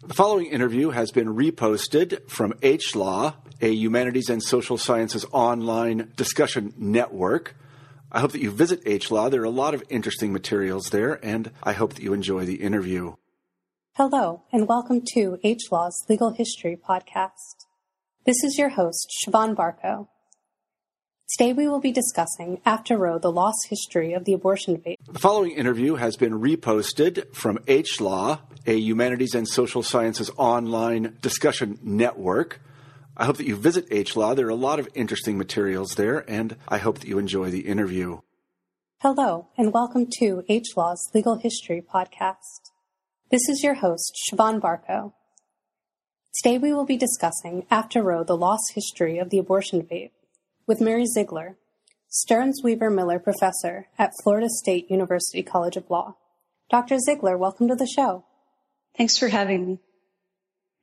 The following interview has been reposted from H Law, a humanities and social sciences online discussion network. I hope that you visit H Law. There are a lot of interesting materials there, and I hope that you enjoy the interview. Hello, and welcome to H Law's Legal History Podcast. This is your host, Siobhan Barco. Today we will be discussing After Roe, the lost history of the abortion debate. The following interview has been reposted from H Law, a humanities and social sciences online discussion network. I hope that you visit H Law. There are a lot of interesting materials there, and I hope that you enjoy the interview. Hello, and welcome to H Law's Legal History Podcast. This is your host, Siobhan Barco. Today we will be discussing After Roe, the lost history of the abortion debate with Mary Ziegler, Stearns Weaver Miller Professor at Florida State University College of Law. Dr. Ziegler, welcome to the show. Thanks for having me.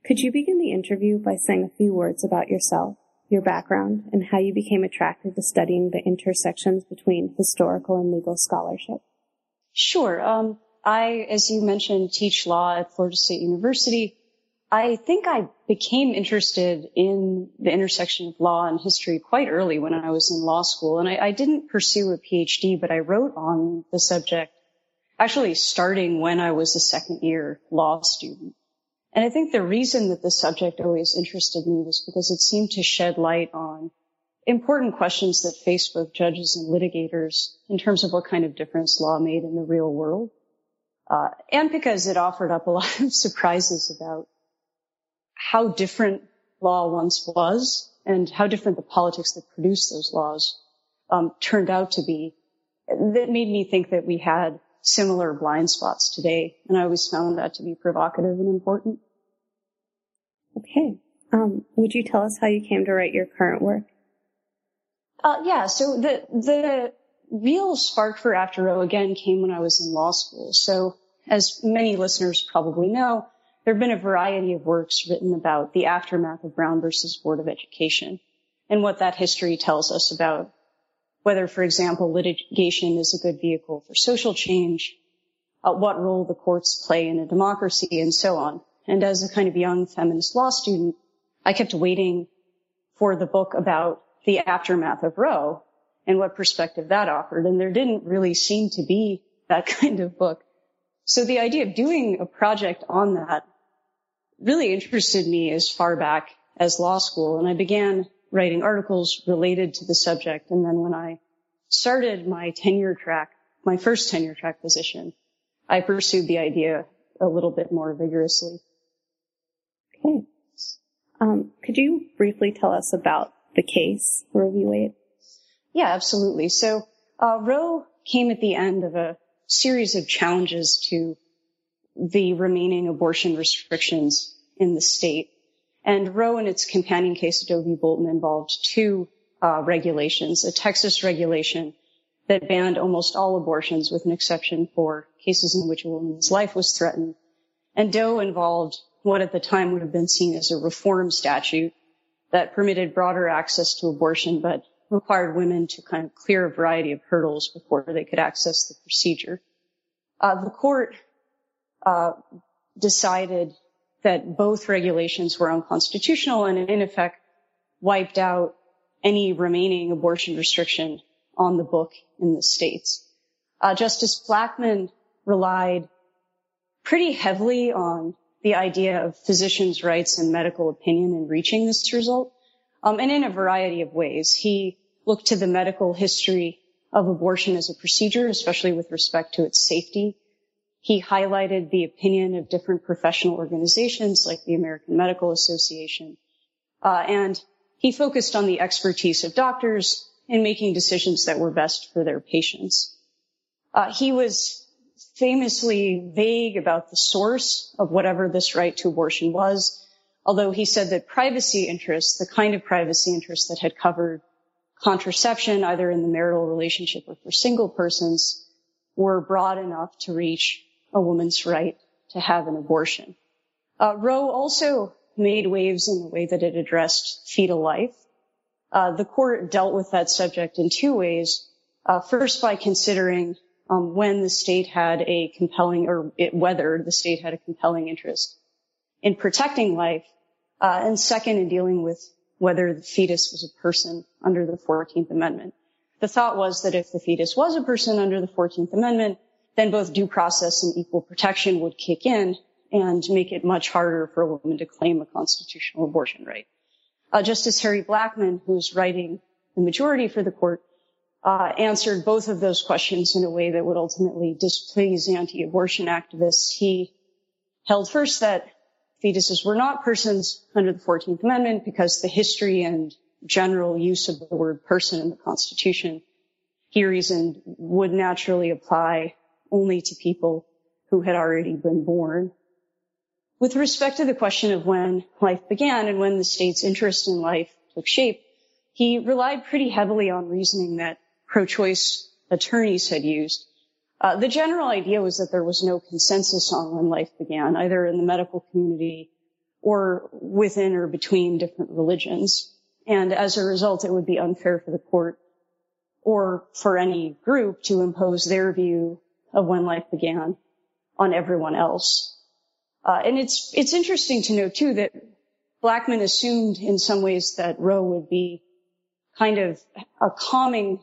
Could you begin the interview by saying a few words about yourself, your background, and how you became attracted to studying the intersections between historical and legal scholarship? Sure. Um, I, as you mentioned, teach law at Florida State University. I think I became interested in the intersection of law and history quite early when I was in law school. And I, I, didn't pursue a PhD, but I wrote on the subject actually starting when I was a second year law student. And I think the reason that the subject always interested me was because it seemed to shed light on important questions that face both judges and litigators in terms of what kind of difference law made in the real world. Uh, and because it offered up a lot of surprises about how different law once was and how different the politics that produced those laws um, turned out to be. That made me think that we had similar blind spots today, and I always found that to be provocative and important. Okay. Um, would you tell us how you came to write your current work? Uh, yeah. So the the real spark for After Roe again came when I was in law school. So as many listeners probably know, there have been a variety of works written about the aftermath of Brown versus Board of Education and what that history tells us about whether, for example, litigation is a good vehicle for social change, uh, what role the courts play in a democracy, and so on. And as a kind of young feminist law student, I kept waiting for the book about the aftermath of Roe and what perspective that offered. And there didn't really seem to be that kind of book. So the idea of doing a project on that really interested me as far back as law school. And I began writing articles related to the subject. And then when I started my tenure track, my first tenure track position, I pursued the idea a little bit more vigorously. Okay. Um, could you briefly tell us about the case, Roe v. Wade? Yeah, absolutely. So, uh, Roe came at the end of a series of challenges to the remaining abortion restrictions in the state. And Roe and its companion case, v. Bolton, involved two uh, regulations, a Texas regulation that banned almost all abortions with an exception for cases in which a woman's life was threatened. And Doe involved what at the time would have been seen as a reform statute that permitted broader access to abortion, but required women to kind of clear a variety of hurdles before they could access the procedure. Uh, the court decided that both regulations were unconstitutional and in effect wiped out any remaining abortion restriction on the book in the states. Uh, Justice Blackmun relied pretty heavily on the idea of physicians' rights and medical opinion in reaching this result, um, and in a variety of ways. He looked to the medical history of abortion as a procedure, especially with respect to its safety he highlighted the opinion of different professional organizations like the American Medical Association. Uh, and he focused on the expertise of doctors in making decisions that were best for their patients. Uh, he was famously vague about the source of whatever this right to abortion was. Although he said that privacy interests, the kind of privacy interests that had covered contraception, either in the marital relationship or for single persons, were broad enough to reach a woman's right to have an abortion. Uh, Roe also made waves in the way that it addressed fetal life. Uh, the court dealt with that subject in two ways. Uh, first, by considering um, when the state had a compelling, or it, whether the state had a compelling interest in protecting life, uh, and second, in dealing with whether the fetus was a person under the 14th Amendment. The thought was that if the fetus was a person under the 14th Amendment, then both due process and equal protection would kick in and make it much harder for a woman to claim a constitutional abortion right. Uh, Justice Harry Blackmun, who's writing the majority for the court, uh, answered both of those questions in a way that would ultimately displease anti-abortion activists. He held first that fetuses were not persons under the 14th Amendment because the history and general use of the word person in the Constitution, he reasoned, would naturally apply only to people who had already been born. With respect to the question of when life began and when the state's interest in life took shape, he relied pretty heavily on reasoning that pro-choice attorneys had used. Uh, the general idea was that there was no consensus on when life began, either in the medical community or within or between different religions. And as a result, it would be unfair for the court or for any group to impose their view of when life began on everyone else. Uh, and it's it's interesting to note too that Blackmun assumed in some ways that Roe would be kind of a calming,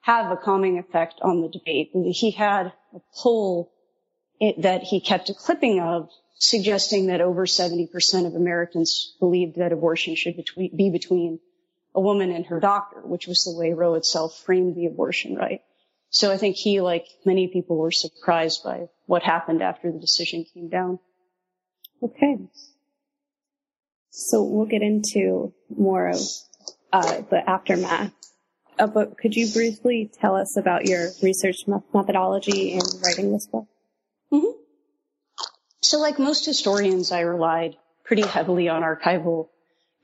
have a calming effect on the debate. He had a poll it, that he kept a clipping of suggesting that over 70% of Americans believed that abortion should be between a woman and her doctor, which was the way Roe itself framed the abortion right. So I think he, like many people, were surprised by what happened after the decision came down. Okay. So we'll get into more of uh, the aftermath. Uh, but could you briefly tell us about your research methodology in writing this book? Mm-hmm. So like most historians, I relied pretty heavily on archival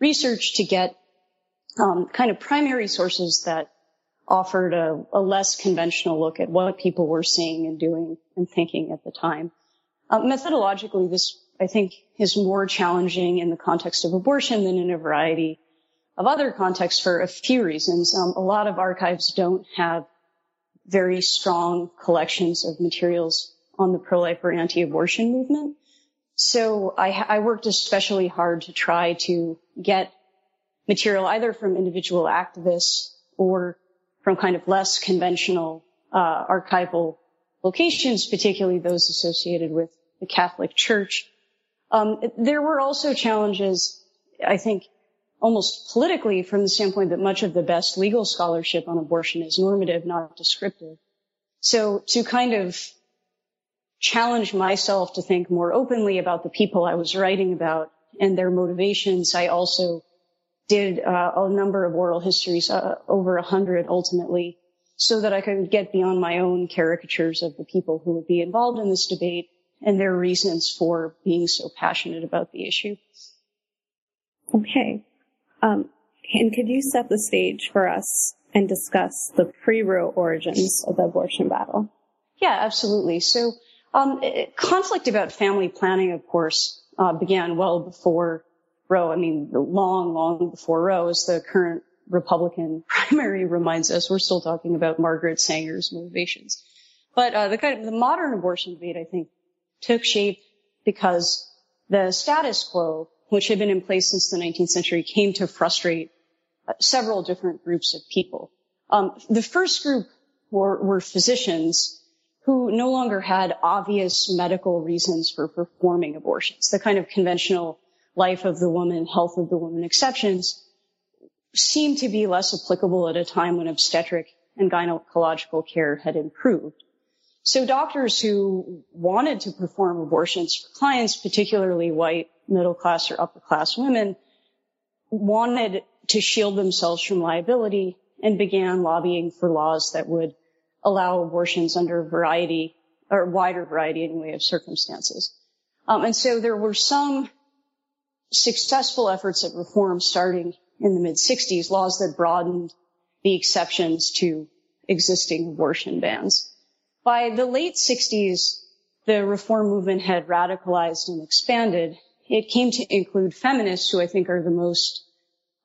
research to get um, kind of primary sources that offered a, a, less conventional look at what people were seeing and doing and thinking at the time. Uh, methodologically, this I think is more challenging in the context of abortion than in a variety of other contexts for a few reasons. Um, a lot of archives don't have very strong collections of materials on the pro-life or anti-abortion movement. So I, I worked especially hard to try to get material either from individual activists or from kind of less conventional uh, archival locations, particularly those associated with the Catholic Church. Um, there were also challenges, I think, almost politically from the standpoint that much of the best legal scholarship on abortion is normative, not descriptive. So to kind of challenge myself to think more openly about the people I was writing about and their motivations, I also did uh, a number of oral histories, uh, over a hundred ultimately, so that I could get beyond my own caricatures of the people who would be involved in this debate and their reasons for being so passionate about the issue. Okay. Um, and could you set the stage for us and discuss the pre-Roe origins of the abortion battle? Yeah, absolutely. So, um, conflict about family planning, of course, uh, began well before Roe. I mean, long, long before Roe, as the current Republican primary reminds us, we're still talking about Margaret Sanger's motivations. But uh, the kind of the modern abortion debate, I think, took shape because the status quo, which had been in place since the 19th century, came to frustrate uh, several different groups of people. Um, the first group were, were physicians who no longer had obvious medical reasons for performing abortions. The kind of conventional life of the woman, health of the woman exceptions seemed to be less applicable at a time when obstetric and gynecological care had improved. So doctors who wanted to perform abortions for clients, particularly white, middle class or upper class women, wanted to shield themselves from liability and began lobbying for laws that would allow abortions under a variety or wider variety anyway of circumstances. Um, and so there were some successful efforts at reform starting in the mid 60s, laws that broadened the exceptions to existing abortion bans. By the late 60s, the reform movement had radicalized and expanded. It came to include feminists, who I think are the most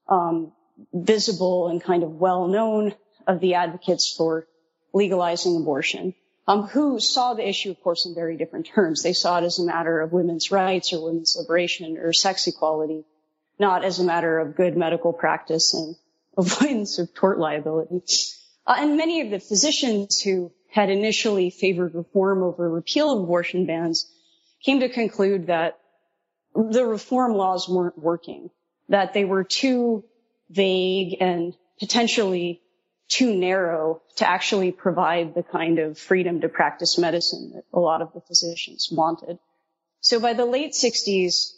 um, visible and kind of well known of the advocates for legalizing abortion, who saw the issue, of course, in very different terms. They saw it as a matter of women's rights or women's liberation or sex equality, not as a matter of good medical practice and avoidance of tort liability. Uh, and many of the physicians who had initially favored reform over repeal of abortion bans came to conclude that the reform laws weren't working, that they were too vague and potentially too narrow to actually provide the kind of freedom to practice medicine that a lot of the physicians wanted. So by the late 60s,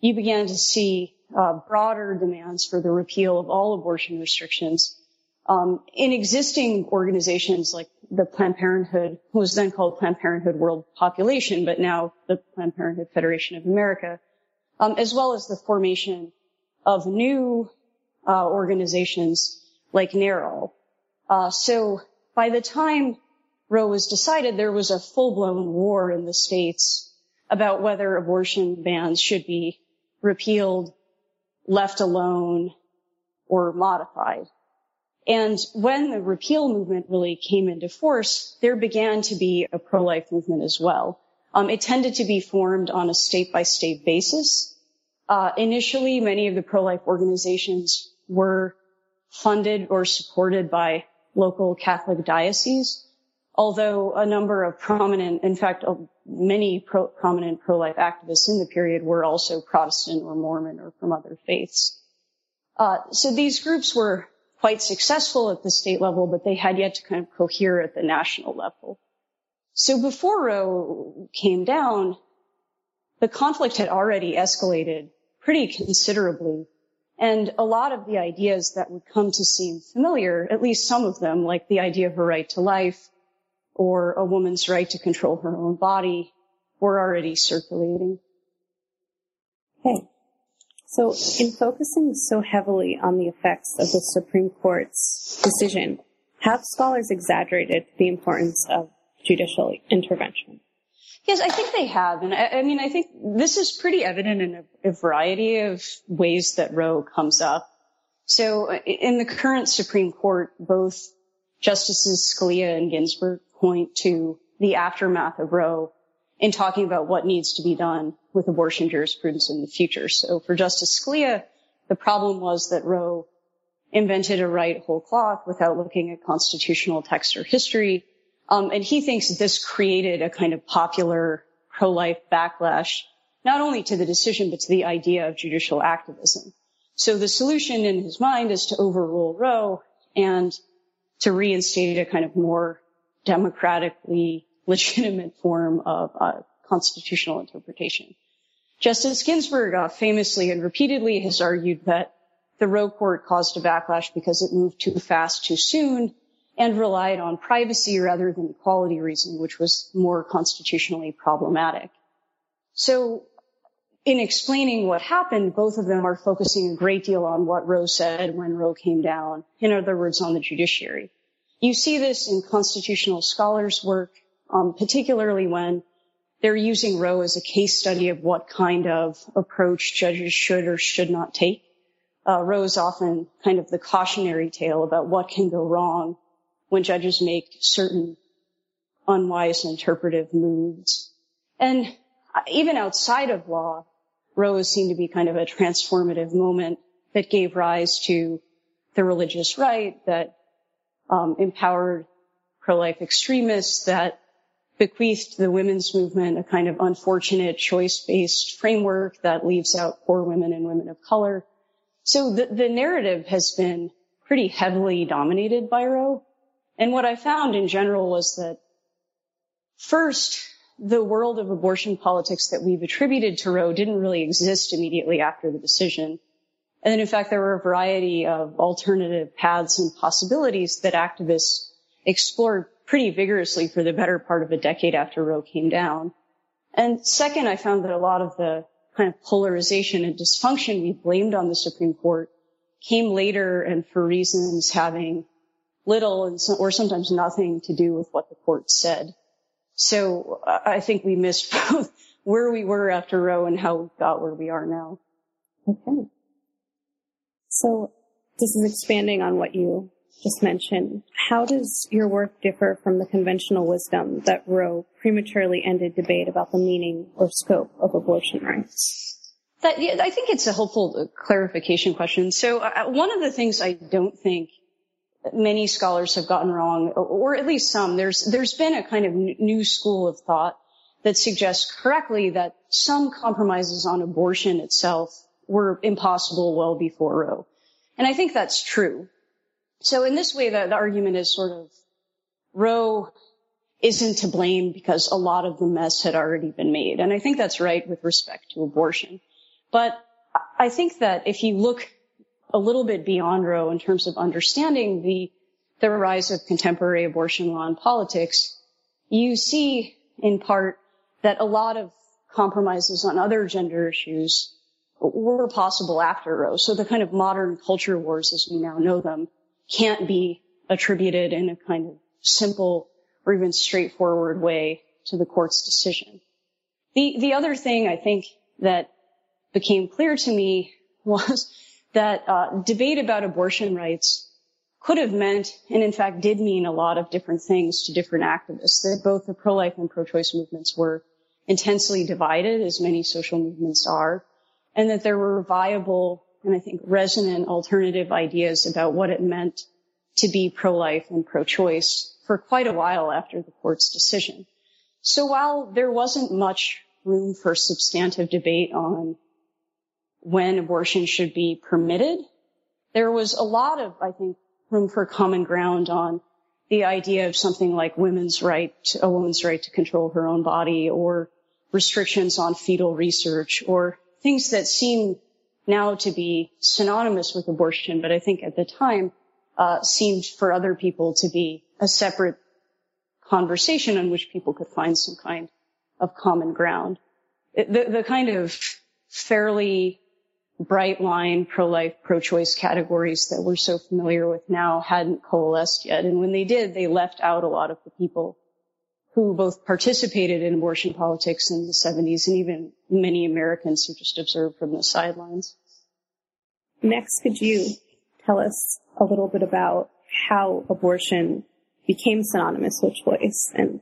you began to see uh, broader demands for the repeal of all abortion restrictions um, in existing organizations like the Planned Parenthood, who was then called Planned Parenthood World Population, but now the Planned Parenthood Federation of America, um, as well as the formation of new uh, organizations like NARAL. Uh, so by the time Roe was decided, there was a full-blown war in the states about whether abortion bans should be repealed, left alone, or modified. And when the repeal movement really came into force, there began to be a pro-life movement as well. Um, it tended to be formed on a state-by-state basis. Uh, initially, many of the pro-life organizations were funded or supported by local Catholic dioceses, although a number of prominent, in fact, many pro- prominent pro-life activists in the period were also Protestant or Mormon or from other faiths. Uh, so these groups were quite successful at the state level, but they had yet to kind of cohere at the national level. So before Roe came down, the conflict had already escalated pretty considerably. And a lot of the ideas that would come to seem familiar, at least some of them, like the idea of a right to life or a woman's right to control her own body, were already circulating. Okay. So, in focusing so heavily on the effects of the Supreme Court's decision, have scholars exaggerated the importance of judicial intervention? Yes, I think they have. And I, I mean, I think this is pretty evident in a, a variety of ways that Roe comes up. So uh, in the current Supreme Court, both Justices Scalia and Ginsburg point to the aftermath of Roe in talking about what needs to be done with abortion jurisprudence in the future. So for Justice Scalia, the problem was that Roe invented a right whole cloth without looking at constitutional text or history. Um, and he thinks that this created a kind of popular pro-life backlash, not only to the decision, but to the idea of judicial activism. So the solution in his mind is to overrule Roe and to reinstate a kind of more democratically legitimate form of uh, constitutional interpretation. Justice Ginsburg uh, famously and repeatedly has argued that the Roe court caused a backlash because it moved too fast too soon and relied on privacy rather than equality reasoning, which was more constitutionally problematic. So in explaining what happened, both of them are focusing a great deal on what Roe said when Roe came down. In other words, on the judiciary. You see this in constitutional scholars' work, um, particularly when they're using Roe as a case study of what kind of approach judges should or should not take. Uh, Roe is often kind of the cautionary tale about what can go wrong when judges make certain unwise interpretive moves. And even outside of law, Roe seemed to be kind of a transformative moment that gave rise to the religious right, that um, empowered pro-life extremists, that bequeathed the women's movement a kind of unfortunate choice-based framework that leaves out poor women and women of color. So the, the narrative has been pretty heavily dominated by Roe. And what I found in general was that first, the world of abortion politics that we've attributed to Roe didn't really exist immediately after the decision. And then in fact, there were a variety of alternative paths and possibilities that activists explored pretty vigorously for the better part of a decade after Roe came down. And second, I found that a lot of the kind of polarization and dysfunction we blamed on the Supreme Court came later and for reasons having little and so, or sometimes nothing to do with what the court said. So I think we missed both where we were after Roe and how we got where we are now. Okay. So this is expanding on what you just mentioned. How does your work differ from the conventional wisdom that Roe prematurely ended debate about the meaning or scope of abortion rights? That, yeah, I think it's a helpful clarification question. So uh, one of the things I don't think many scholars have gotten wrong, or at least some, there's, there's been a kind of new school of thought that suggests correctly that some compromises on abortion itself were impossible well before Roe. And I think that's true. So in this way, the, the argument is sort of Roe isn't to blame because a lot of the mess had already been made. And I think that's right with respect to abortion. But I think that if you look a little bit beyond Roe in terms of understanding the, the rise of contemporary abortion law and politics, you see in part that a lot of compromises on other gender issues were possible after Roe. So the kind of modern culture wars as we now know them can't be attributed in a kind of simple or even straightforward way to the court's decision. The, the other thing I think that became clear to me was that uh, debate about abortion rights could have meant, and in fact did mean a lot of different things to different activists, that both the pro-life and pro-choice movements were intensely divided, as many social movements are, and that there were viable and I think resonant alternative ideas about what it meant to be pro-life and pro-choice for quite a while after the court's decision. So while there wasn't much room for substantive debate on when abortion should be permitted, there was a lot of, I think, room for common ground on the idea of something like women's right, a woman's right to control her own body or restrictions on fetal research or things that seem now to be synonymous with abortion, but I think at the time uh, seemed for other people to be a separate conversation on which people could find some kind of common ground. It, the, the kind of fairly bright line pro-life, pro-choice categories that we're so familiar with now hadn't coalesced yet. And when they did, they left out a lot of the people who both participated in abortion politics in the 70s and even many Americans who just observed from the sidelines. Next, could you tell us a little bit about how abortion became synonymous with choice and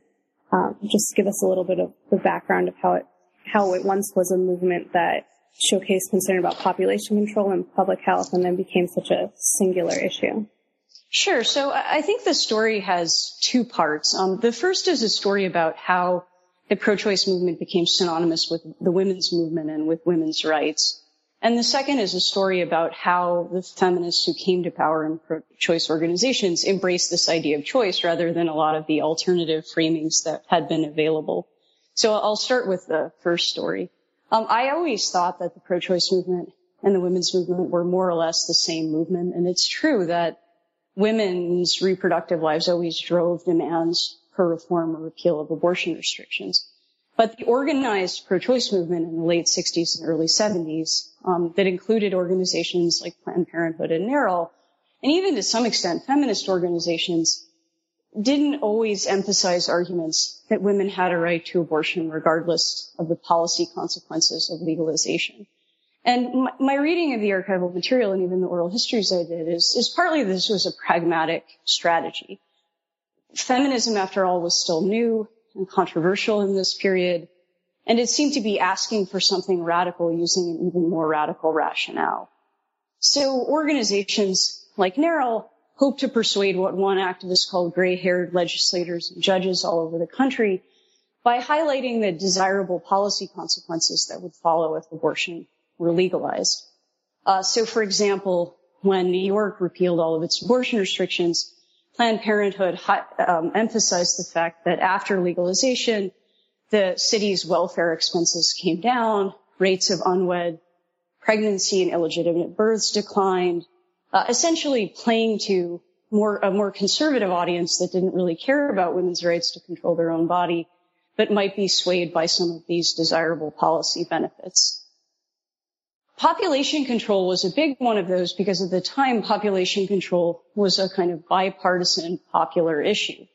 um, just give us a little bit of the background of how it how it once was a movement that showcased concern about population control and public health and then became such a singular issue. Sure. So I think the story has two parts. Um, the first is a story about how the pro-choice movement became synonymous with the women's movement and with women's rights. And the second is a story about how the feminists who came to power in pro-choice organizations embraced this idea of choice rather than a lot of the alternative framings that had been available. So I'll start with the first story. Um, I always thought that the pro-choice movement and the women's movement were more or less the same movement. And it's true that women's reproductive lives always drove demands for reform or repeal of abortion restrictions. But the organized pro-choice movement in the late 60s and early 70s um, that included organizations like Planned Parenthood and NARAL, and even to some extent feminist organizations, didn't always emphasize arguments that women had a right to abortion regardless of the policy consequences of legalization. And my, my, reading of the archival material and even the oral histories I did is, is partly this was a pragmatic strategy. Feminism, after all, was still new and controversial in this period, and it seemed to be asking for something radical using an even more radical rationale. So organizations like NARAL hoped to persuade what one activist called gray-haired legislators and judges all over the country by highlighting the desirable policy consequences that would follow if abortion were legalized. Uh, so, for example, when New York repealed all of its abortion restrictions, Planned Parenthood um, emphasized the fact that after legalization, the city's welfare expenses came down, rates of unwed pregnancy and illegitimate births declined, uh, essentially playing to more a more conservative audience that didn't really care about women's rights to control their own body, but might be swayed by some of these desirable policy benefits. population control was a big one of those because at the time population control was a kind of bipartisan popular issue.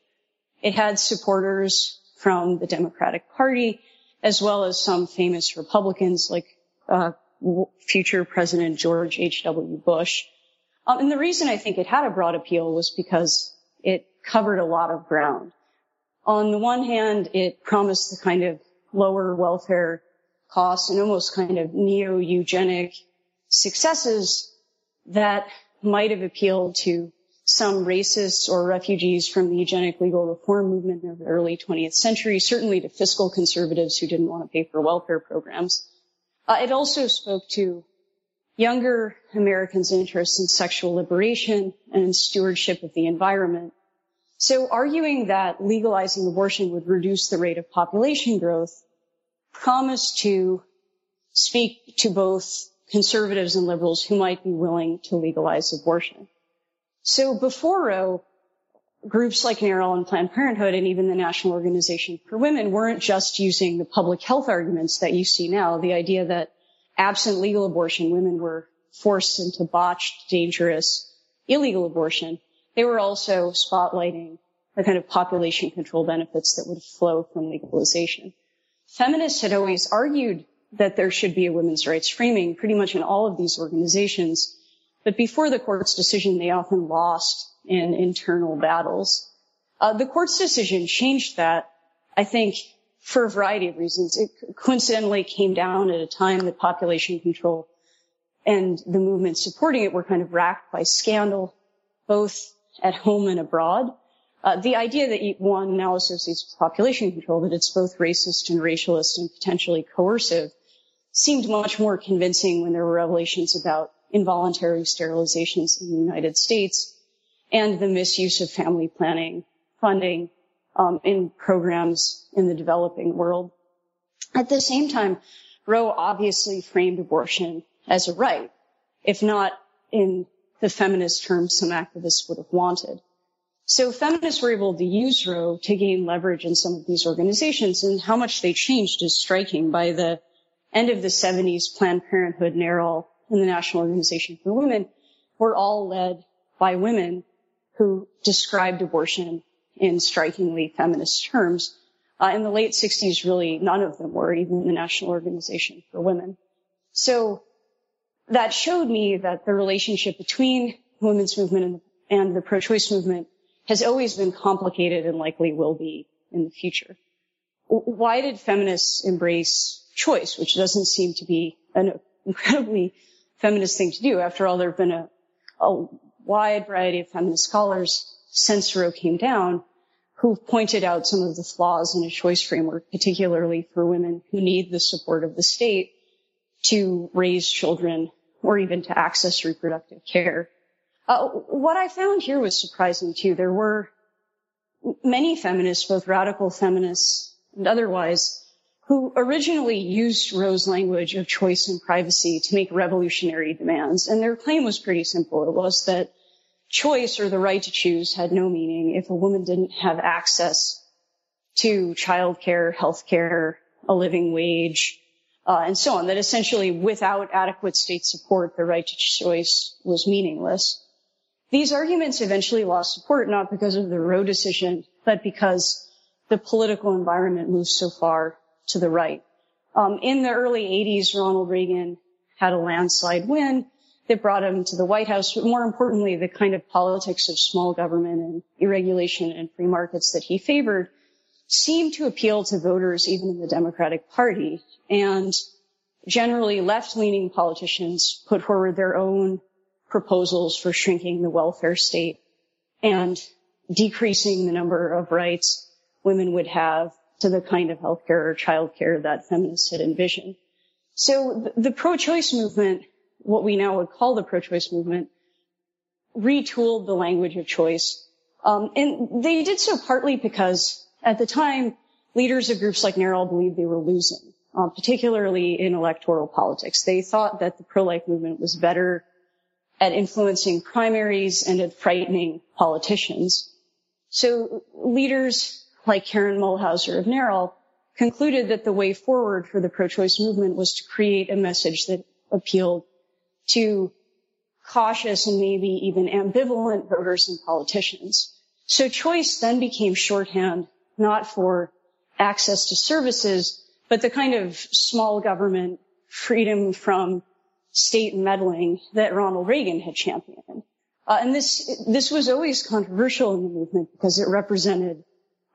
It had supporters from the Democratic Party as well as some famous Republicans like uh, future President George H.W. Bush. Um, and the reason I think it had a broad appeal was because it covered a lot of ground. On the one hand, it promised the kind of lower welfare costs and almost kind of neo-eugenic successes that might have appealed to some racists or refugees from the eugenic legal reform movement of the early 20th century, certainly to fiscal conservatives who didn't want to pay for welfare programs. Uh, it also spoke to younger Americans' interests in sexual liberation and stewardship of the environment. So arguing that legalizing abortion would reduce the rate of population growth promised to speak to both conservatives and liberals who might be willing to legalize abortion. So before Roe, groups like NARAL and Planned Parenthood and even the National Organization for Women weren't just using the public health arguments that you see now, the idea that absent legal abortion, women were forced into botched, dangerous, illegal abortion. They were also spotlighting the kind of population control benefits that would flow from legalization. Feminists had always argued that there should be a women's rights framing pretty much in all of these organizations. But before the court's decision, they often lost in internal battles. Uh, the court's decision changed that, I think, for a variety of reasons. It coincidentally came down at a time that population control and the movement supporting it were kind of racked by scandal, both at home and abroad. Uh, the idea that one now associates with population control, that it's both racist and racialist and potentially coercive, seemed much more convincing when there were revelations about involuntary sterilizations in the United States and the misuse of family planning funding um, in programs in the developing world. At the same time, Roe obviously framed abortion as a right, if not in the feminist terms some activists would have wanted. So feminists were able to use Roe to gain leverage in some of these organizations and how much they changed is striking. By the end of the 70s, Planned Parenthood, NARAL, and the National Organization for Women were all led by women who described abortion in strikingly feminist terms. Uh, in the late 60s, really none of them were, even the National Organization for Women. So that showed me that the relationship between the women's movement and, the pro-choice movement has always been complicated and likely will be in the future. Why did feminists embrace choice, which doesn't seem to be an incredibly feminist thing to do? After all, there have been a, a wide variety of feminist scholars Roe came down who pointed out some of the flaws in a choice framework, particularly for women who need the support of the state to raise children or even to access reproductive care. Uh, what I found here was surprising too. There were many feminists, both radical feminists and otherwise, who originally used Roe's language of choice and privacy to make revolutionary demands. And their claim was pretty simple. It was that choice or the right to choose had no meaning if a woman didn't have access to childcare, healthcare, a living wage, uh, and so on. That essentially, without adequate state support, the right to choice was meaningless. These arguments eventually lost support not because of the Roe decision, but because the political environment moved so far to the right. Um, in the early 80s, Ronald Reagan had a landslide win that brought him to the White House, but more importantly, the kind of politics of small government and deregulation and free markets that he favored seemed to appeal to voters even in the Democratic Party. And generally left-leaning politicians put forward their own proposals for shrinking the welfare state and decreasing the number of rights women would have to the kind of healthcare or childcare that feminists had envisioned. So the pro-choice movement what we now would call the pro-choice movement, retooled the language of choice. Um, and they did so partly because at the time, leaders of groups like NARAL believed they were losing, uh, particularly in electoral politics. They thought that the pro-life movement was better at influencing primaries and at frightening politicians. So leaders like Karen Mulhauser of NARAL concluded that the way forward for the pro-choice movement was to create a message that appealed to cautious and maybe even ambivalent voters and politicians. So choice then became shorthand, not for access to services, but the kind of small government freedom from state meddling that Ronald Reagan had championed. Uh, and this, this was always controversial in the movement because it represented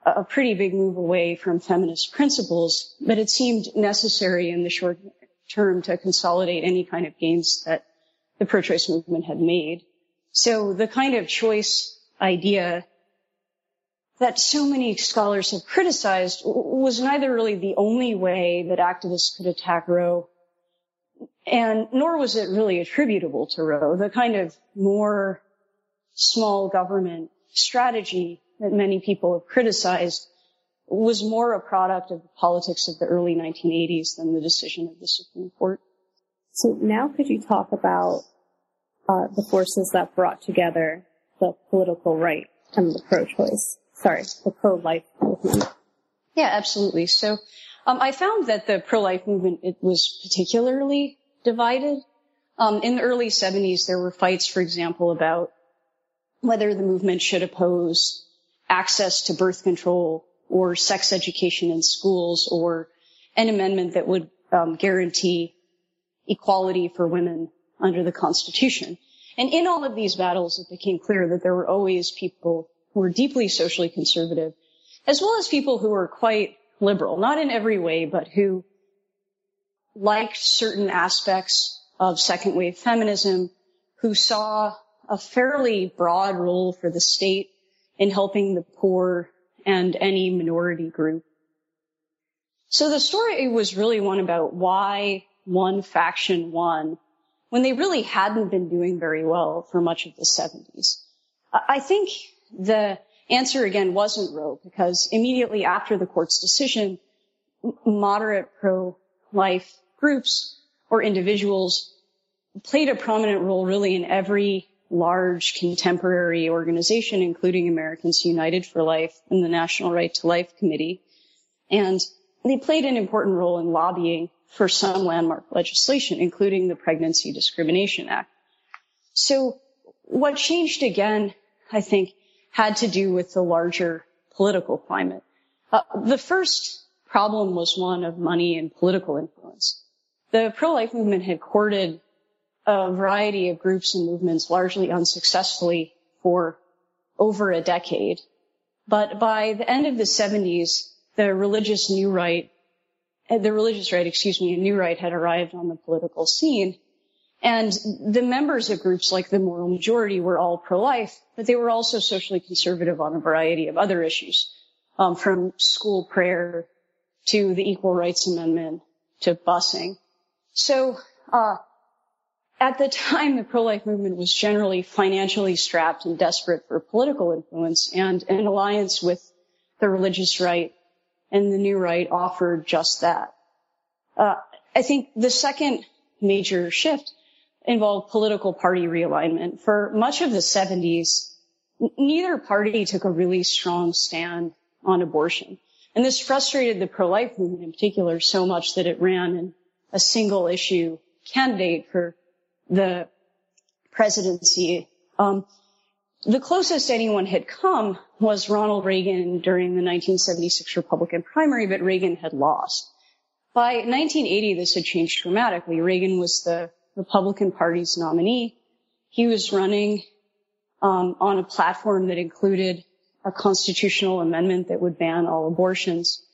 a pretty big move away from feminist principles, but it seemed necessary in the short term to consolidate any kind of gains that the pro-choice movement had made. So the kind of choice idea that so many scholars have criticized was neither really the only way that activists could attack Roe, and nor was it really attributable to Roe. The kind of more small government strategy that many people have criticized was more a product of the politics of the early 1980s than the decision of the Supreme Court. So now could you talk about uh, the forces that brought together the political right and the pro-choice, sorry, the pro-life movement? Yeah, absolutely. So um, I found that the pro-life movement it was particularly divided. Um, in the early 70s, there were fights, for example, about whether the movement should oppose access to birth control or sex education in schools or an amendment that would um, guarantee equality for women under the Constitution. And in all of these battles, it became clear that there were always people who were deeply socially conservative, as well as people who were quite liberal, not in every way, but who liked certain aspects of second wave feminism, who saw a fairly broad role for the state in helping the poor and any minority group. So the story was really one about why one faction won when they really hadn't been doing very well for much of the 70s. I think the answer again wasn't Roe because immediately after the court's decision, moderate pro-life groups or individuals played a prominent role really in every large contemporary organization, including Americans United for Life and the National Right to Life Committee. And they played an important role in lobbying for some landmark legislation, including the Pregnancy Discrimination Act. So what changed again, I think, had to do with the larger political climate. Uh, the first problem was one of money and political influence. The pro-life movement had courted a variety of groups and movements largely unsuccessfully for over a decade. But by the end of the 70s, the religious new right, the religious right, excuse me, a new right had arrived on the political scene. And the members of groups like the moral majority were all pro-life, but they were also socially conservative on a variety of other issues, um, from school prayer to the Equal Rights Amendment to busing. So uh, at the time, the pro-life movement was generally financially strapped and desperate for political influence, and an alliance with the religious right and the new right offered just that. Uh, I think the second major shift involved political party realignment. For much of the 70s, neither party took a really strong stand on abortion. And this frustrated the pro-life movement in particular so much that it ran in a single issue candidate for the presidency. Um, the closest anyone had come was Ronald Reagan during the 1976 Republican primary, but Reagan had lost. By 1980, this had changed dramatically. Reagan was the Republican Party's nominee. He was running um, on a platform that included a constitutional amendment that would ban all abortions.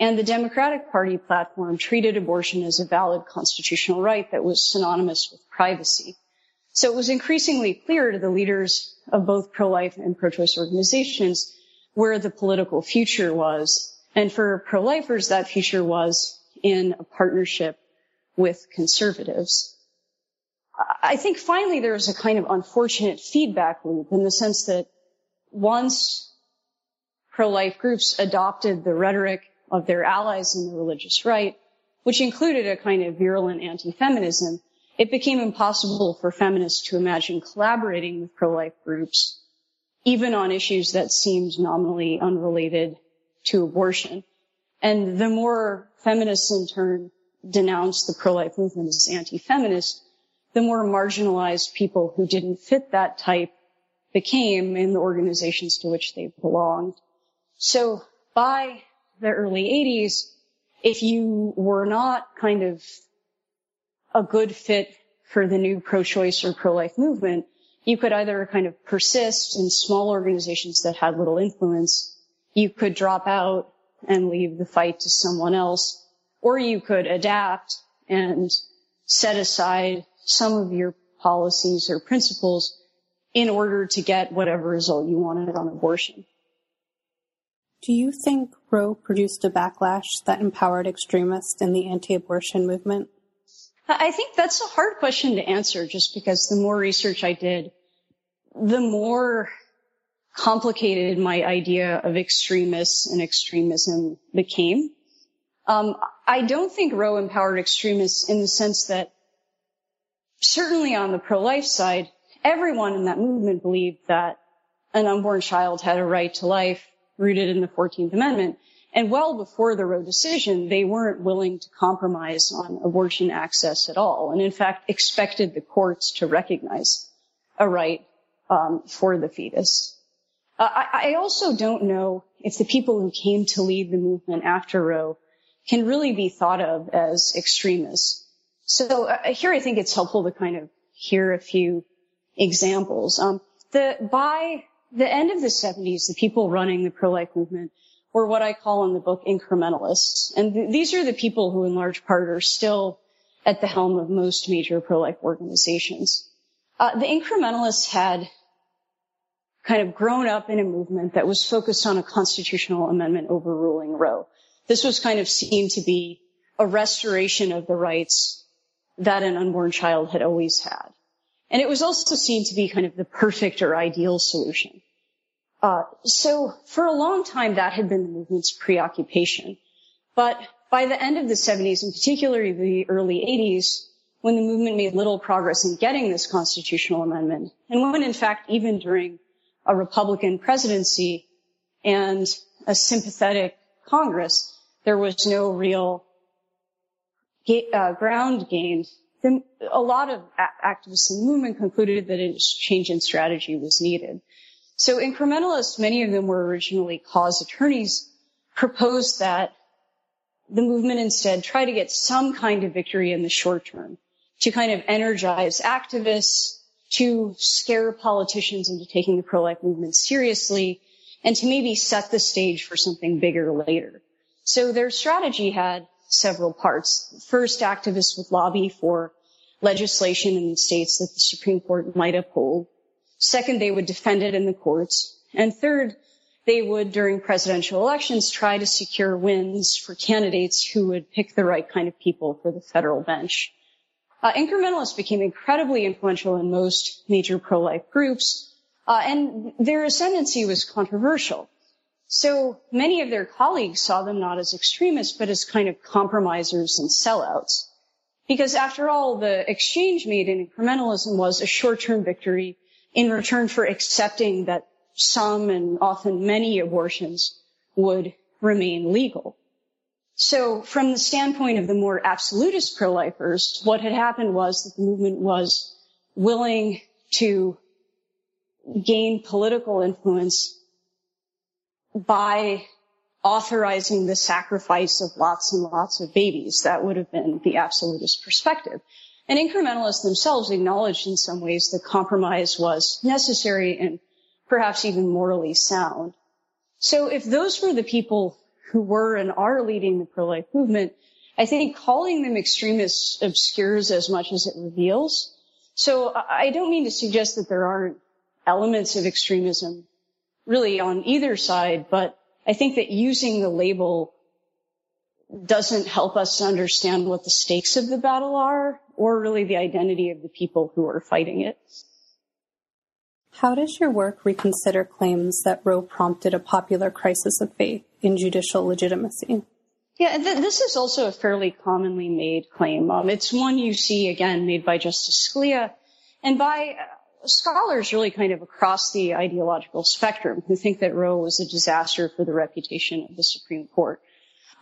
And the Democratic Party platform treated abortion as a valid constitutional right that was synonymous with privacy. So it was increasingly clear to the leaders of both pro-life and pro-choice organizations where the political future was. And for pro-lifers, that future was in a partnership with conservatives. I think finally there was a kind of unfortunate feedback loop in the sense that once pro-life groups adopted the rhetoric of their allies in the religious right, which included a kind of virulent anti-feminism, it became impossible for feminists to imagine collaborating with pro-life groups, even on issues that seemed nominally unrelated to abortion. And the more feminists in turn denounced the pro-life movement as anti-feminist, the more marginalized people who didn't fit that type became in the organizations to which they belonged. So by the early 80s, if you were not kind of a good fit for the new pro-choice or pro-life movement, you could either kind of persist in small organizations that had little influence, you could drop out and leave the fight to someone else, or you could adapt and set aside some of your policies or principles in order to get whatever result you wanted on abortion. Do you think Roe produced a backlash that empowered extremists in the anti-abortion movement? I think that's a hard question to answer just because the more research I did, the more complicated my idea of extremists and extremism became. Um, I don't think Roe empowered extremists in the sense that certainly on the pro-life side, everyone in that movement believed that an unborn child had a right to life rooted in the 14th Amendment. And well before the Roe decision, they weren't willing to compromise on abortion access at all. And in fact, expected the courts to recognize a right um, for the fetus. Uh, I, I also don't know if the people who came to lead the movement after Roe can really be thought of as extremists. So uh, here I think it's helpful to kind of hear a few examples. Um, the, by the end of the 70s, the people running the pro-life movement were what I call in the book incrementalists. And th- these are the people who in large part are still at the helm of most major pro-life organizations. Uh, the incrementalists had kind of grown up in a movement that was focused on a constitutional amendment overruling Roe. This was kind of seen to be a restoration of the rights that an unborn child had always had. And it was also seen to be kind of the perfect or ideal solution. Uh, so for a long time, that had been the movement's preoccupation. But by the end of the 70s, and particularly the early 80s, when the movement made little progress in getting this constitutional amendment, and when in fact even during a Republican presidency and a sympathetic Congress, there was no real uh, ground gained the, a lot of activists in the movement concluded that a change in strategy was needed. So incrementalists, many of them were originally cause attorneys, proposed that the movement instead try to get some kind of victory in the short term to kind of energize activists, to scare politicians into taking the pro-life movement seriously, and to maybe set the stage for something bigger later. So their strategy had several parts. First, activists would lobby for legislation in the states that the Supreme Court might uphold. Second, they would defend it in the courts. And third, they would, during presidential elections, try to secure wins for candidates who would pick the right kind of people for the federal bench. Uh, incrementalists became incredibly influential in most major pro-life groups, uh, and their ascendancy was controversial. So many of their colleagues saw them not as extremists, but as kind of compromisers and sellouts. Because after all, the exchange made in incrementalism was a short-term victory in return for accepting that some and often many abortions would remain legal. So from the standpoint of the more absolutist pro-lifers, what had happened was that the movement was willing to gain political influence by authorizing the sacrifice of lots and lots of babies. That would have been the absolutist perspective. And incrementalists themselves acknowledged in some ways that compromise was necessary and perhaps even morally sound. So if those were the people who were and are leading the pro-life movement, I think calling them extremists obscures as much as it reveals. So I don't mean to suggest that there aren't elements of extremism really on either side, but I think that using the label doesn't help us understand what the stakes of the battle are or really the identity of the people who are fighting it. How does your work reconsider claims that Roe prompted a popular crisis of faith in judicial legitimacy? Yeah, th- this is also a fairly commonly made claim. Um, it's one you see again made by Justice Scalia and by scholars really kind of across the ideological spectrum who think that Roe was a disaster for the reputation of the Supreme Court.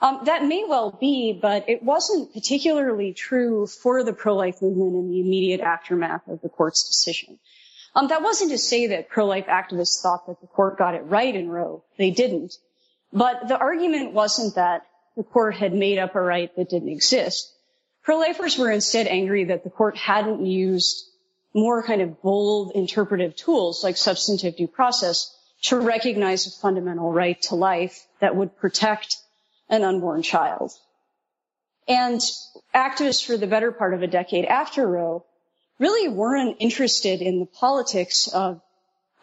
Um, that may well be, but it wasn't particularly true for the pro-life movement in the immediate aftermath of the court's decision. Um, that wasn't to say that pro-life activists thought that the court got it right in Roe. They didn't. But the argument wasn't that the court had made up a right that didn't exist. Pro-lifers were instead angry that the court hadn't used more kind of bold interpretive tools like substantive due process to recognize a fundamental right to life that would protect an unborn child. And activists for the better part of a decade after Roe really weren't interested in the politics of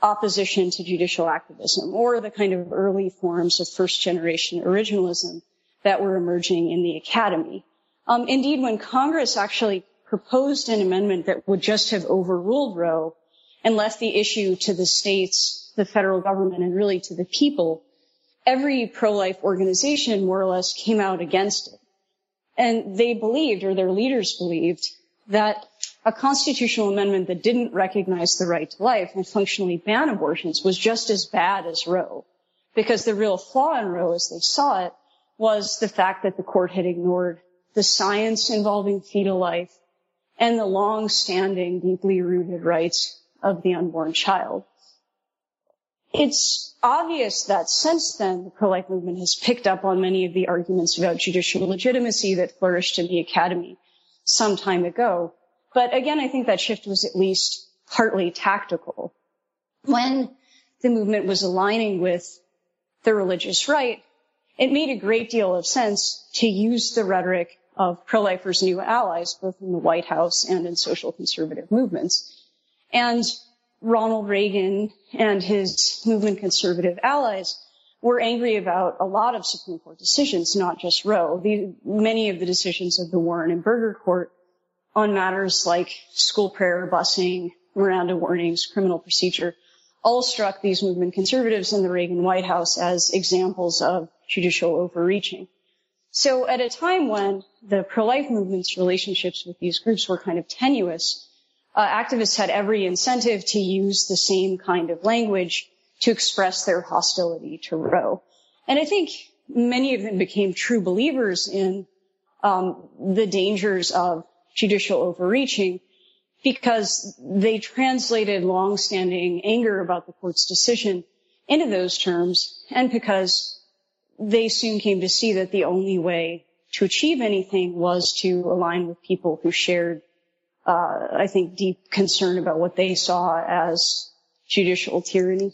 opposition to judicial activism or the kind of early forms of first generation originalism that were emerging in the academy. Um, indeed, when Congress actually proposed an amendment that would just have overruled Roe and left the issue to the states, the federal government, and really to the people, every pro-life organization more or less came out against it. And they believed, or their leaders believed, that a constitutional amendment that didn't recognize the right to life and functionally ban abortions was just as bad as Roe. Because the real flaw in Roe, as they saw it, was the fact that the court had ignored the science involving fetal life and the long-standing, deeply rooted rights of the unborn child. It's obvious that since then, the pro-life movement has picked up on many of the arguments about judicial legitimacy that flourished in the academy some time ago. But again, I think that shift was at least partly tactical. When the movement was aligning with the religious right, it made a great deal of sense to use the rhetoric of pro-lifers' new allies, both in the White House and in social conservative movements. And Ronald Reagan and his movement conservative allies were angry about a lot of Supreme Court decisions, not just Roe. The, many of the decisions of the Warren and Burger Court on matters like school prayer, busing, Miranda warnings, criminal procedure, all struck these movement conservatives in the Reagan White House as examples of judicial overreaching. So at a time when the pro-life movement's relationships with these groups were kind of tenuous, uh, activists had every incentive to use the same kind of language to express their hostility to Roe. And I think many of them became true believers in um, the dangers of judicial overreaching because they translated longstanding anger about the court's decision into those terms and because they soon came to see that the only way to achieve anything was to align with people who shared, uh, I think, deep concern about what they saw as judicial tyranny.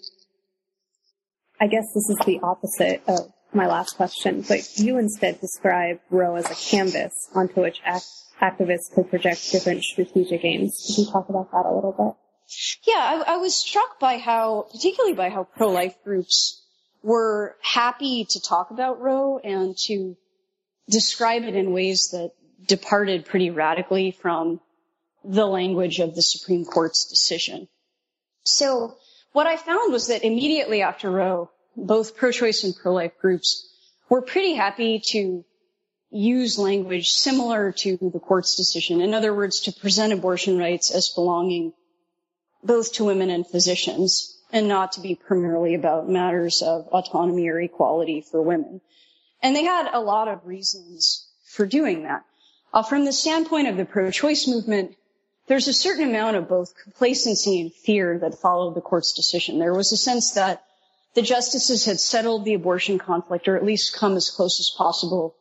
I guess this is the opposite of my last question, but you instead describe Roe as a canvas onto which act- activists could project different strategic aims. Could you talk about that a little bit? Yeah, I, I was struck by how, particularly by how pro-life groups were happy to talk about Roe and to describe it in ways that departed pretty radically from the language of the Supreme Court's decision. So what I found was that immediately after Roe, both pro-choice and pro-life groups were pretty happy to use language similar to the court's decision. In other words, to present abortion rights as belonging both to women and physicians and not to be primarily about matters of autonomy or equality for women. And they had a lot of reasons for doing that. Uh, from the standpoint of the pro-choice movement, there's a certain amount of both complacency and fear that followed the court's decision. There was a sense that the justices had settled the abortion conflict or at least come as close as possible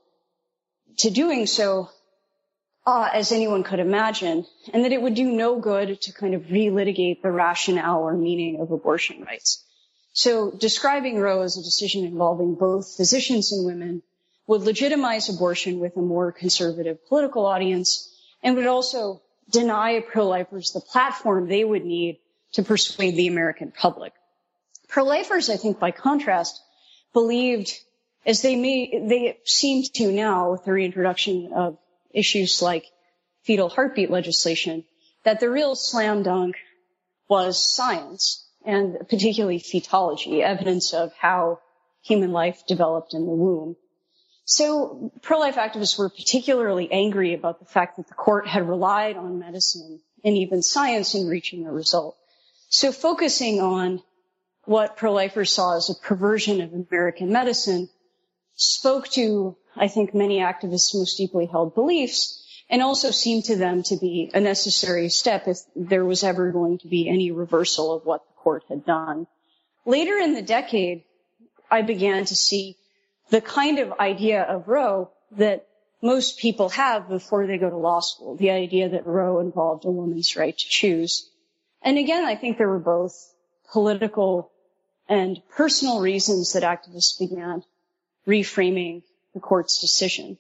to doing so uh, as anyone could imagine, and that it would do no good to kind of relitigate the rationale or meaning of abortion rights. So describing Roe as a decision involving both physicians and women would legitimize abortion with a more conservative political audience and would also deny pro-lifers the platform they would need to persuade the American public. Pro-lifers, I think, by contrast, believed, as they may, they seem to now with the reintroduction of issues like fetal heartbeat legislation, that the real slam dunk was science and particularly fetology, evidence of how human life developed in the womb. So pro-life activists were particularly angry about the fact that the court had relied on medicine and even science in reaching a result. So focusing on what pro-lifers saw as a perversion of American medicine spoke to I think, many activists' most deeply held beliefs and also seemed to them to be a necessary step if there was ever going to be any reversal of what the court had done. Later in the decade, I began to see the kind of idea of Roe that most people have before they go to law school, the idea that Roe involved a woman's right to choose. And again, I think there were both political and personal reasons that activists began reframing the court's decision.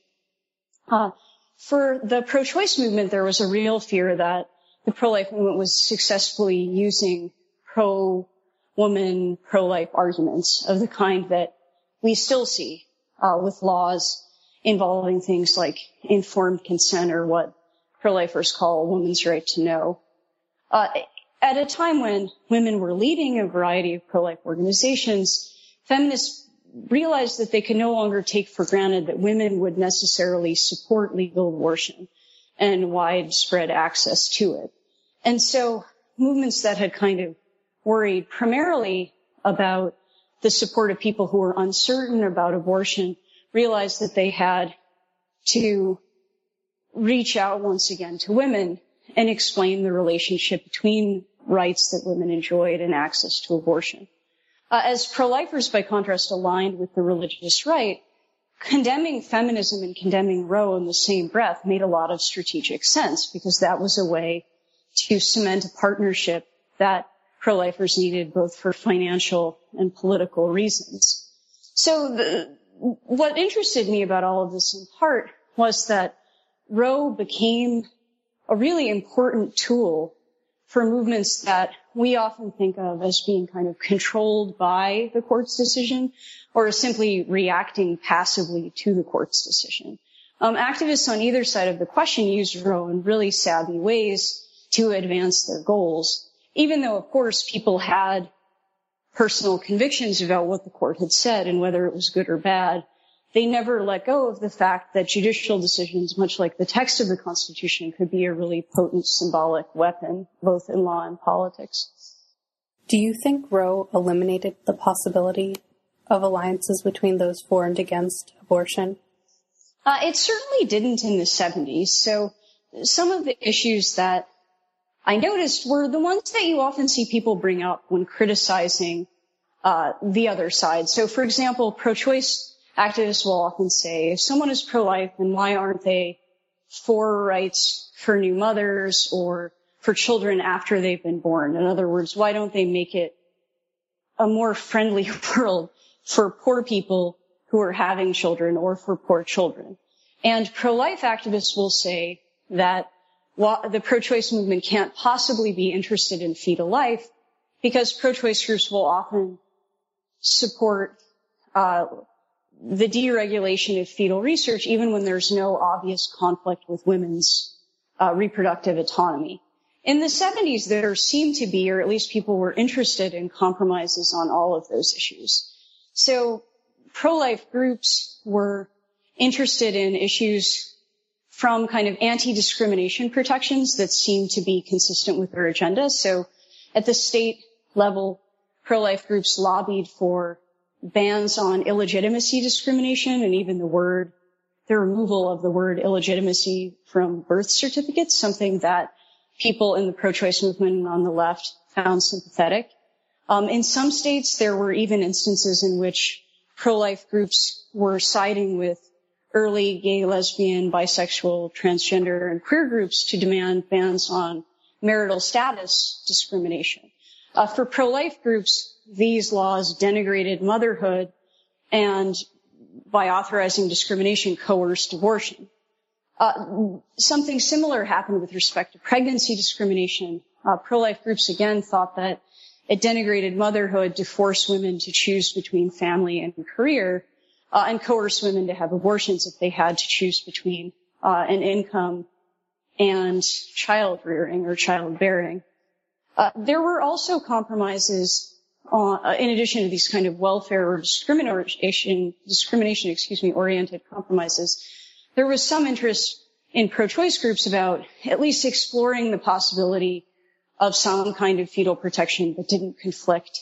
Uh, for the pro-choice movement, there was a real fear that the pro-life movement was successfully using pro-woman, pro-life arguments of the kind that we still see uh, with laws involving things like informed consent or what pro-lifers call a woman's right to know. Uh, at a time when women were leading a variety of pro-life organizations, feminists realized that they could no longer take for granted that women would necessarily support legal abortion and widespread access to it. And so movements that had kind of worried primarily about the support of people who were uncertain about abortion realized that they had to reach out once again to women and explain the relationship between rights that women enjoyed and access to abortion. Uh, as pro-lifers, by contrast, aligned with the religious right, condemning feminism and condemning Roe in the same breath made a lot of strategic sense because that was a way to cement a partnership that pro-lifers needed both for financial and political reasons. So the, what interested me about all of this in part was that Roe became a really important tool for movements that we often think of as being kind of controlled by the court's decision or simply reacting passively to the court's decision. Um, activists on either side of the question used Roe in really savvy ways to advance their goals, even though, of course, people had personal convictions about what the court had said and whether it was good or bad they never let go of the fact that judicial decisions, much like the text of the Constitution, could be a really potent symbolic weapon, both in law and politics. Do you think Roe eliminated the possibility of alliances between those for and against abortion? Uh, it certainly didn't in the 70s. So some of the issues that I noticed were the ones that you often see people bring up when criticizing uh, the other side. So, for example, pro-choice activists will often say, if someone is pro-life, then why aren't they for rights for new mothers or for children after they've been born? In other words, why don't they make it a more friendly world for poor people who are having children or for poor children? And pro-life activists will say that the pro-choice movement can't possibly be interested in fetal life because pro-choice groups will often support uh, the deregulation of fetal research, even when there's no obvious conflict with women's uh, reproductive autonomy. In the 70s, there seemed to be, or at least people were interested in compromises on all of those issues. So pro-life groups were interested in issues from kind of anti-discrimination protections that seemed to be consistent with their agenda. So at the state level, pro-life groups lobbied for bans on illegitimacy discrimination and even the word, the removal of the word illegitimacy from birth certificates, something that people in the pro-choice movement on the left found sympathetic. Um, in some states, there were even instances in which pro-life groups were siding with early gay, lesbian, bisexual, transgender, and queer groups to demand bans on marital status discrimination. Uh, for pro-life groups, these laws denigrated motherhood and by authorizing discrimination coerced abortion. Uh, something similar happened with respect to pregnancy discrimination. Uh, pro-life groups again thought that it denigrated motherhood to force women to choose between family and career, uh, and coerce women to have abortions if they had to choose between uh, an income and child rearing or childbearing. Uh, there were also compromises uh, in addition to these kind of welfare or discrimination, discrimination, excuse me, oriented compromises, there was some interest in pro-choice groups about at least exploring the possibility of some kind of fetal protection that didn't conflict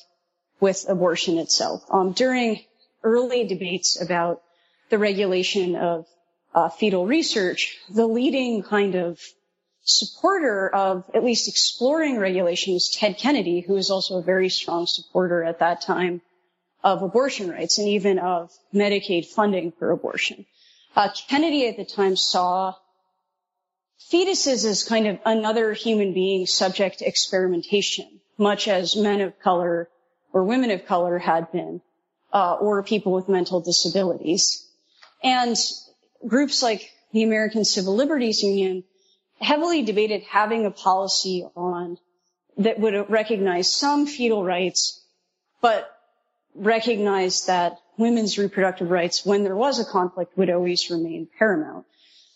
with abortion itself. Um, during early debates about the regulation of uh, fetal research, the leading kind of supporter of at least exploring regulation was Ted Kennedy, who was also a very strong supporter at that time of abortion rights and even of Medicaid funding for abortion. Uh, Kennedy at the time saw fetuses as kind of another human being subject to experimentation, much as men of color or women of color had been, uh, or people with mental disabilities. And groups like the American Civil Liberties Union heavily debated having a policy on that would recognize some fetal rights, but recognize that women's reproductive rights, when there was a conflict, would always remain paramount.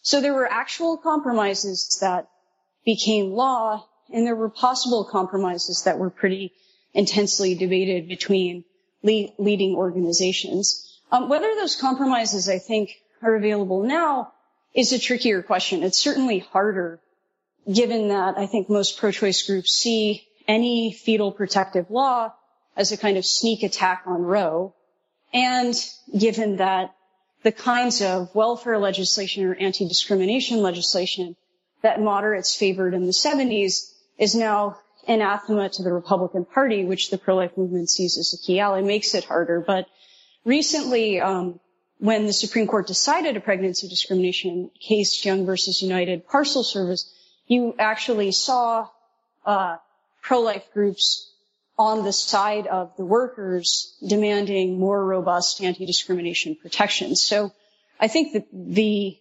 So there were actual compromises that became law, and there were possible compromises that were pretty intensely debated between le- leading organizations. Um, whether those compromises, I think, are available now is a trickier question. It's certainly harder given that I think most pro-choice groups see any fetal protective law as a kind of sneak attack on Roe. And given that the kinds of welfare legislation or anti-discrimination legislation that moderates favored in the 70s is now anathema to the Republican Party, which the pro-life movement sees as a key ally, makes it harder. But recently, um, when the Supreme Court decided a pregnancy discrimination case, Young versus United Parcel Service, you actually saw uh, pro-life groups on the side of the workers demanding more robust anti-discrimination protections. So I think that the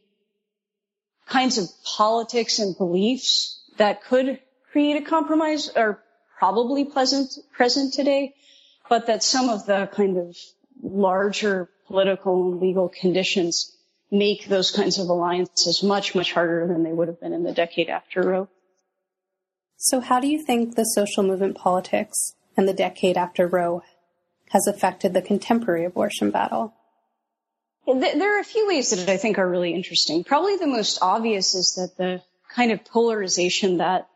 kinds of politics and beliefs that could create a compromise are probably pleasant, present today, but that some of the kind of larger political and legal conditions make those kinds of alliances much, much harder than they would have been in the decade after Roe. So how do you think the social movement politics and the decade after Roe has affected the contemporary abortion battle? There are a few ways that I think are really interesting. Probably the most obvious is that the kind of polarization that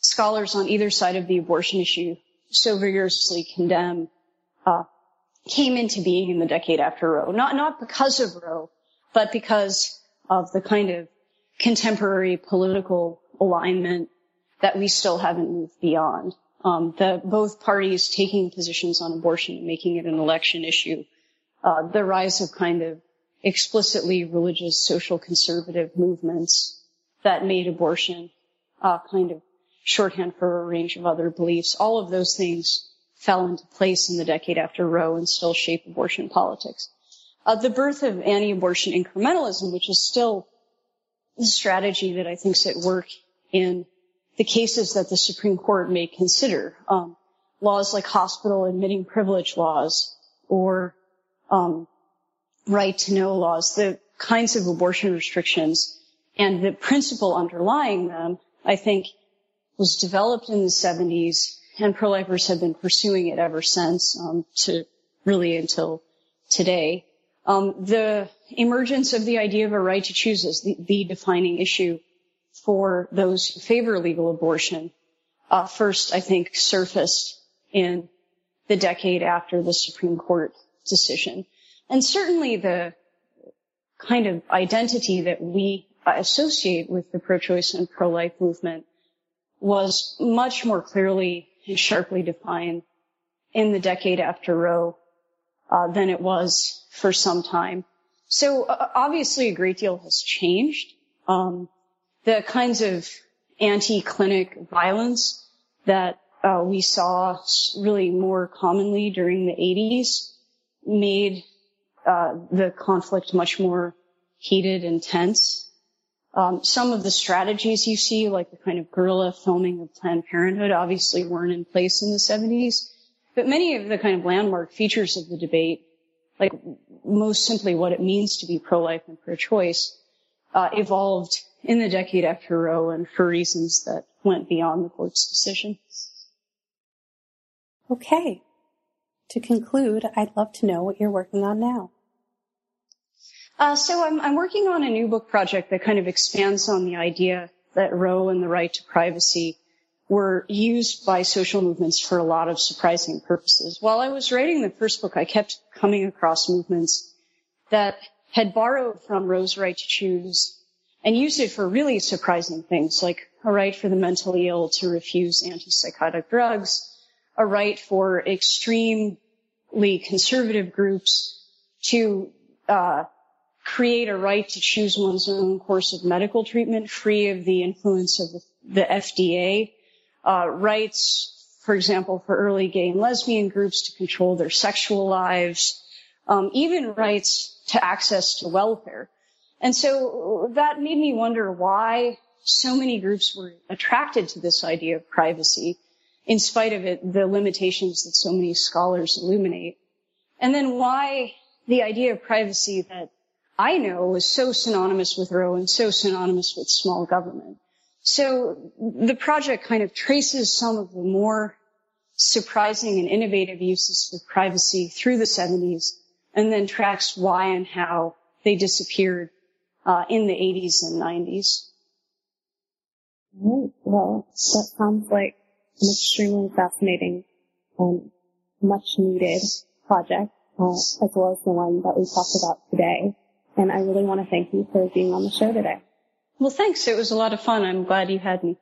scholars on either side of the abortion issue so vigorously condemn uh, came into being in the decade after Roe. Not not because of Roe, but because of the kind of contemporary political alignment that we still haven't moved beyond um, the both parties taking positions on abortion and making it an election issue, uh, the rise of kind of explicitly religious social conservative movements that made abortion uh, kind of shorthand for a range of other beliefs. All of those things fell into place in the decade after Roe and still shape abortion politics. Uh, the birth of anti-abortion incrementalism, which is still the strategy that I think is at work in the cases that the Supreme Court may consider. Um, laws like hospital admitting privilege laws or um, right to know laws, the kinds of abortion restrictions and the principle underlying them, I think, was developed in the 70s, and pro-lifers have been pursuing it ever since, um, to really until today. Um, the emergence of the idea of a right to choose is the, the defining issue for those who favor legal abortion uh, first, I think, surfaced in the decade after the Supreme Court decision. And certainly the kind of identity that we associate with the pro-choice and pro-life movement was much more clearly and sharply defined in the decade after Roe uh, than it was for some time. So uh, obviously a great deal has changed. Um, the kinds of anti-clinic violence that uh, we saw really more commonly during the 80s made uh, the conflict much more heated and tense. Um, some of the strategies you see, like the kind of guerrilla filming of Planned Parenthood, obviously weren't in place in the 70s. But many of the kind of landmark features of the debate, like most simply what it means to be pro-life and pro-choice, uh, evolved in the decade after Roe and for reasons that went beyond the court's decision. Okay. To conclude, I'd love to know what you're working on now. Uh, so I'm, I'm working on a new book project that kind of expands on the idea that Roe and the right to privacy were used by social movements for a lot of surprising purposes. While I was writing the first book, I kept coming across movements that had borrowed from Roe's right to choose and used it for really surprising things like a right for the mentally ill to refuse antipsychotic drugs, a right for extremely conservative groups to uh, create a right to choose one's own course of medical treatment free of the influence of the, FDA, uh, rights, for example, for early gay and lesbian groups to control their sexual lives, um, even rights to access to welfare. And so that made me wonder why so many groups were attracted to this idea of privacy, in spite of it, the limitations that so many scholars illuminate. And then why the idea of privacy that I know was so synonymous with Roe and so synonymous with small government. So the project kind of traces some of the more surprising and innovative uses of privacy through the 70s and then tracks why and how they disappeared uh, in the 80s and 90s. Right. Well, that sounds like an extremely fascinating and much needed project, uh, as well as the one that we talked about today. And I really want to thank you for being on the show today. Well, thanks. It was a lot of fun. I'm glad you had me.